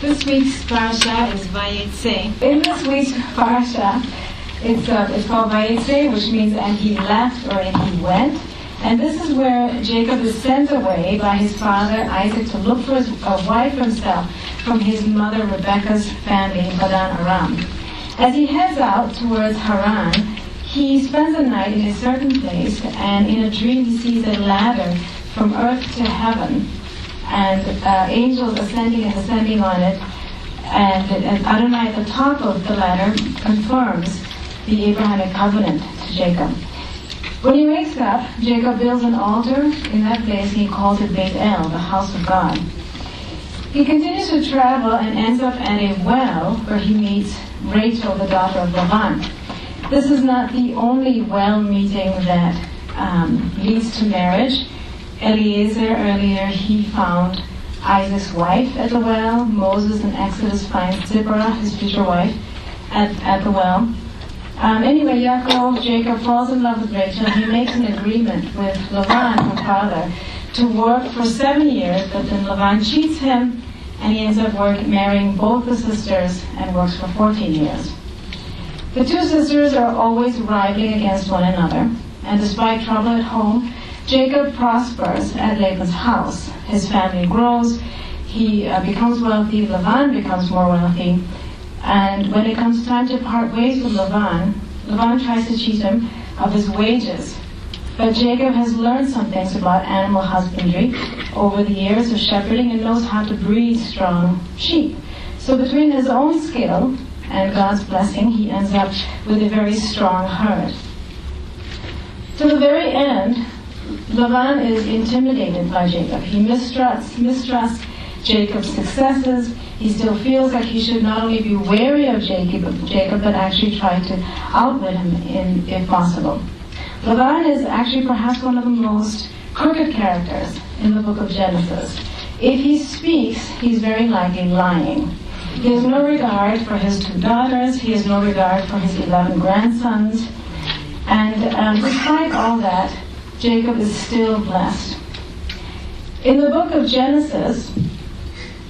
This week's parasha is Vayetze. In this week's parasha, it's, uh, it's called Vayetze, which means and he left or and he went. And this is where Jacob is sent away by his father Isaac to look for a wife himself from his mother Rebekah's family in Padan Aram. As he heads out towards Haran, he spends the night in a certain place, and in a dream he sees a ladder from earth to heaven, and uh, angels ascending and ascending on it. And, and Adonai at the top of the ladder confirms the Abrahamic covenant to Jacob. When he wakes up, Jacob builds an altar in that place he calls it Beit El, the house of God. He continues to travel and ends up at a well where he meets Rachel, the daughter of Lavan. This is not the only well meeting that um, leads to marriage. Eliezer, earlier, he found Isaac's wife at the well. Moses in Exodus finds Zipporah, his future wife, at, at the well. Um, anyway, Yaakov, Jacob falls in love with Rachel. He makes an agreement with Lavan, her father, to work for seven years, but then Lavan cheats him, and he ends up work, marrying both the sisters and works for 14 years. The two sisters are always rivaling against one another, and despite trouble at home, Jacob prospers at Laban's house. His family grows, he uh, becomes wealthy, Lavan becomes more wealthy, and when it comes time to part ways with Lavan, Lavan tries to cheat him of his wages. But Jacob has learned some things about animal husbandry over the years of shepherding and knows how to breed strong sheep. So between his own skill and God's blessing, he ends up with a very strong herd. To the very end, Lavan is intimidated by Jacob. He mistrusts, mistrusts Jacob's successes. He still feels like he should not only be wary of Jacob, Jacob but actually try to outwit him in, if possible. Lavan is actually perhaps one of the most crooked characters in the book of Genesis. If he speaks, he's very likely lying. He has no regard for his two daughters. He has no regard for his 11 grandsons. And um, despite all that, Jacob is still blessed. In the book of Genesis,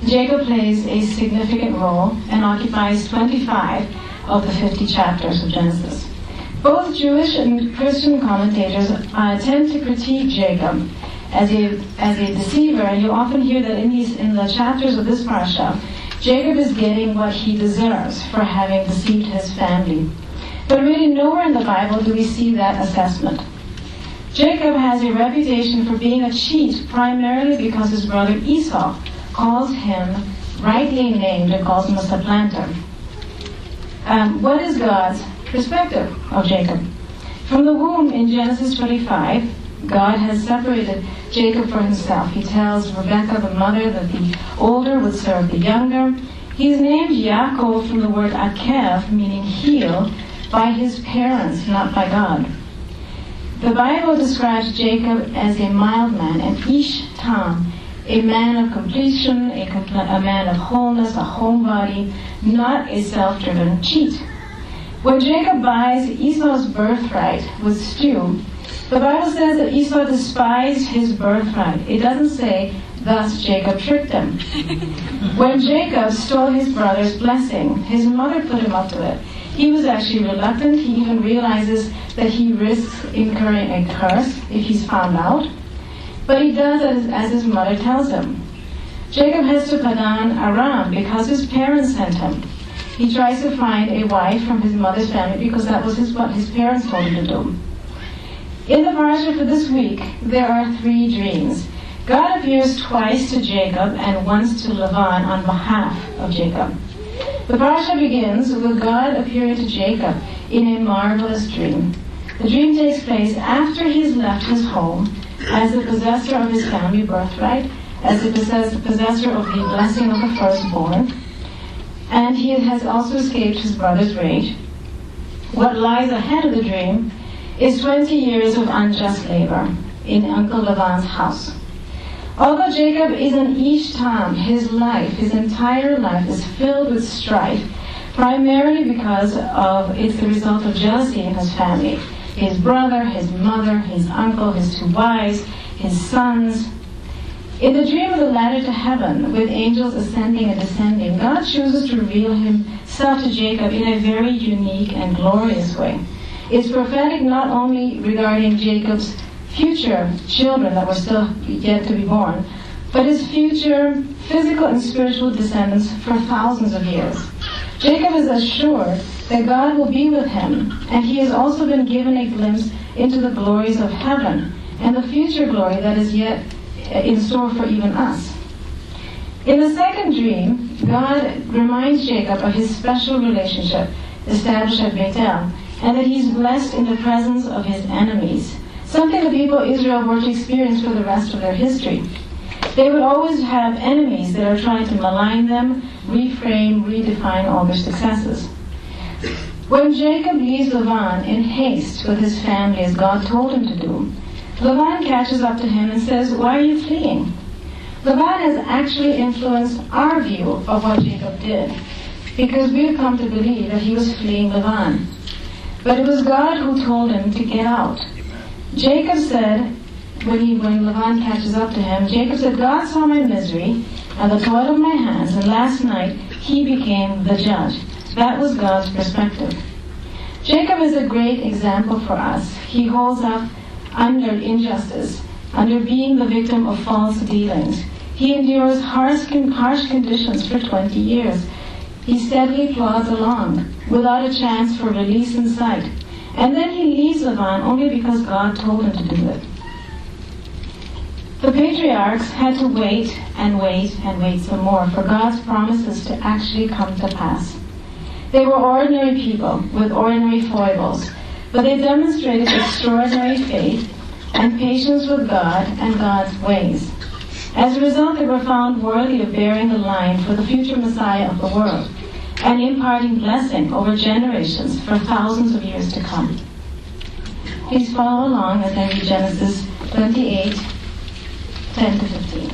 Jacob plays a significant role and occupies 25 of the 50 chapters of Genesis. Both Jewish and Christian commentators uh, tend to critique Jacob as a, as a deceiver, and you often hear that in, these, in the chapters of this parsha, Jacob is getting what he deserves for having deceived his family. But really, nowhere in the Bible do we see that assessment. Jacob has a reputation for being a cheat primarily because his brother Esau calls him rightly named and calls him a supplanter. Um, what is God's perspective of Jacob? From the womb in Genesis 25, God has separated Jacob for himself. He tells Rebekah, the mother, that the older would serve the younger. He is named Yaakov from the word Akev, meaning heel, by his parents, not by God. The Bible describes Jacob as a mild man, an ish tam, a man of completion, a, compl- a man of wholeness, a homebody, not a self-driven cheat. When Jacob buys Esau's birthright with stew, the Bible says that Esau despised his birthright. It doesn't say, thus Jacob tricked him. when Jacob stole his brother's blessing, his mother put him up to it. He was actually reluctant. He even realizes that he risks incurring a curse if he's found out. But he does as, as his mother tells him. Jacob heads to Padan Aram because his parents sent him. He tries to find a wife from his mother's family because that was his, what his parents told him to do. In the parasha for this week, there are three dreams. God appears twice to Jacob and once to Lavan on behalf of Jacob. The parasha begins with God appearing to Jacob in a marvelous dream. The dream takes place after he's left his home as the possessor of his family birthright, as the possessor of the blessing of the firstborn, and he has also escaped his brother's rage. What lies ahead of the dream is 20 years of unjust labor in Uncle Lavan's house. Although Jacob is an Ish Tam, his life, his entire life is filled with strife, primarily because of it's the result of jealousy in his family. His brother, his mother, his uncle, his two wives, his sons. In the dream of the ladder to heaven, with angels ascending and descending, God chooses to reveal himself to Jacob in a very unique and glorious way. It's prophetic not only regarding Jacob's future children that were still yet to be born, but his future physical and spiritual descendants for thousands of years. Jacob is assured that God will be with him, and he has also been given a glimpse into the glories of heaven and the future glory that is yet in store for even us. In the second dream, God reminds Jacob of his special relationship established at Bethel, and that he's blessed in the presence of his enemies, something the people of Israel were to experience for the rest of their history. They would always have enemies that are trying to malign them, reframe, redefine all their successes. When Jacob leaves Laban in haste with his family as God told him to do, Laban catches up to him and says, Why are you fleeing? Laban has actually influenced our view of what Jacob did, because we've come to believe that he was fleeing Laban. But it was God who told him to get out. Jacob said, when, he, when Laban catches up to him, Jacob said, God saw my misery and the toil of my hands, and last night he became the judge. That was God's perspective. Jacob is a great example for us. He holds up under injustice, under being the victim of false dealings. He endures harsh, harsh conditions for 20 years. He steadily plods along without a chance for release in sight. And then he leaves Laban only because God told him to do it. The patriarchs had to wait and wait and wait some more for God's promises to actually come to pass. They were ordinary people with ordinary foibles, but they demonstrated extraordinary faith and patience with God and God's ways. As a result, they were found worthy of bearing the line for the future Messiah of the world and imparting blessing over generations for thousands of years to come. Please follow along as I read Genesis 28, 10 to 15.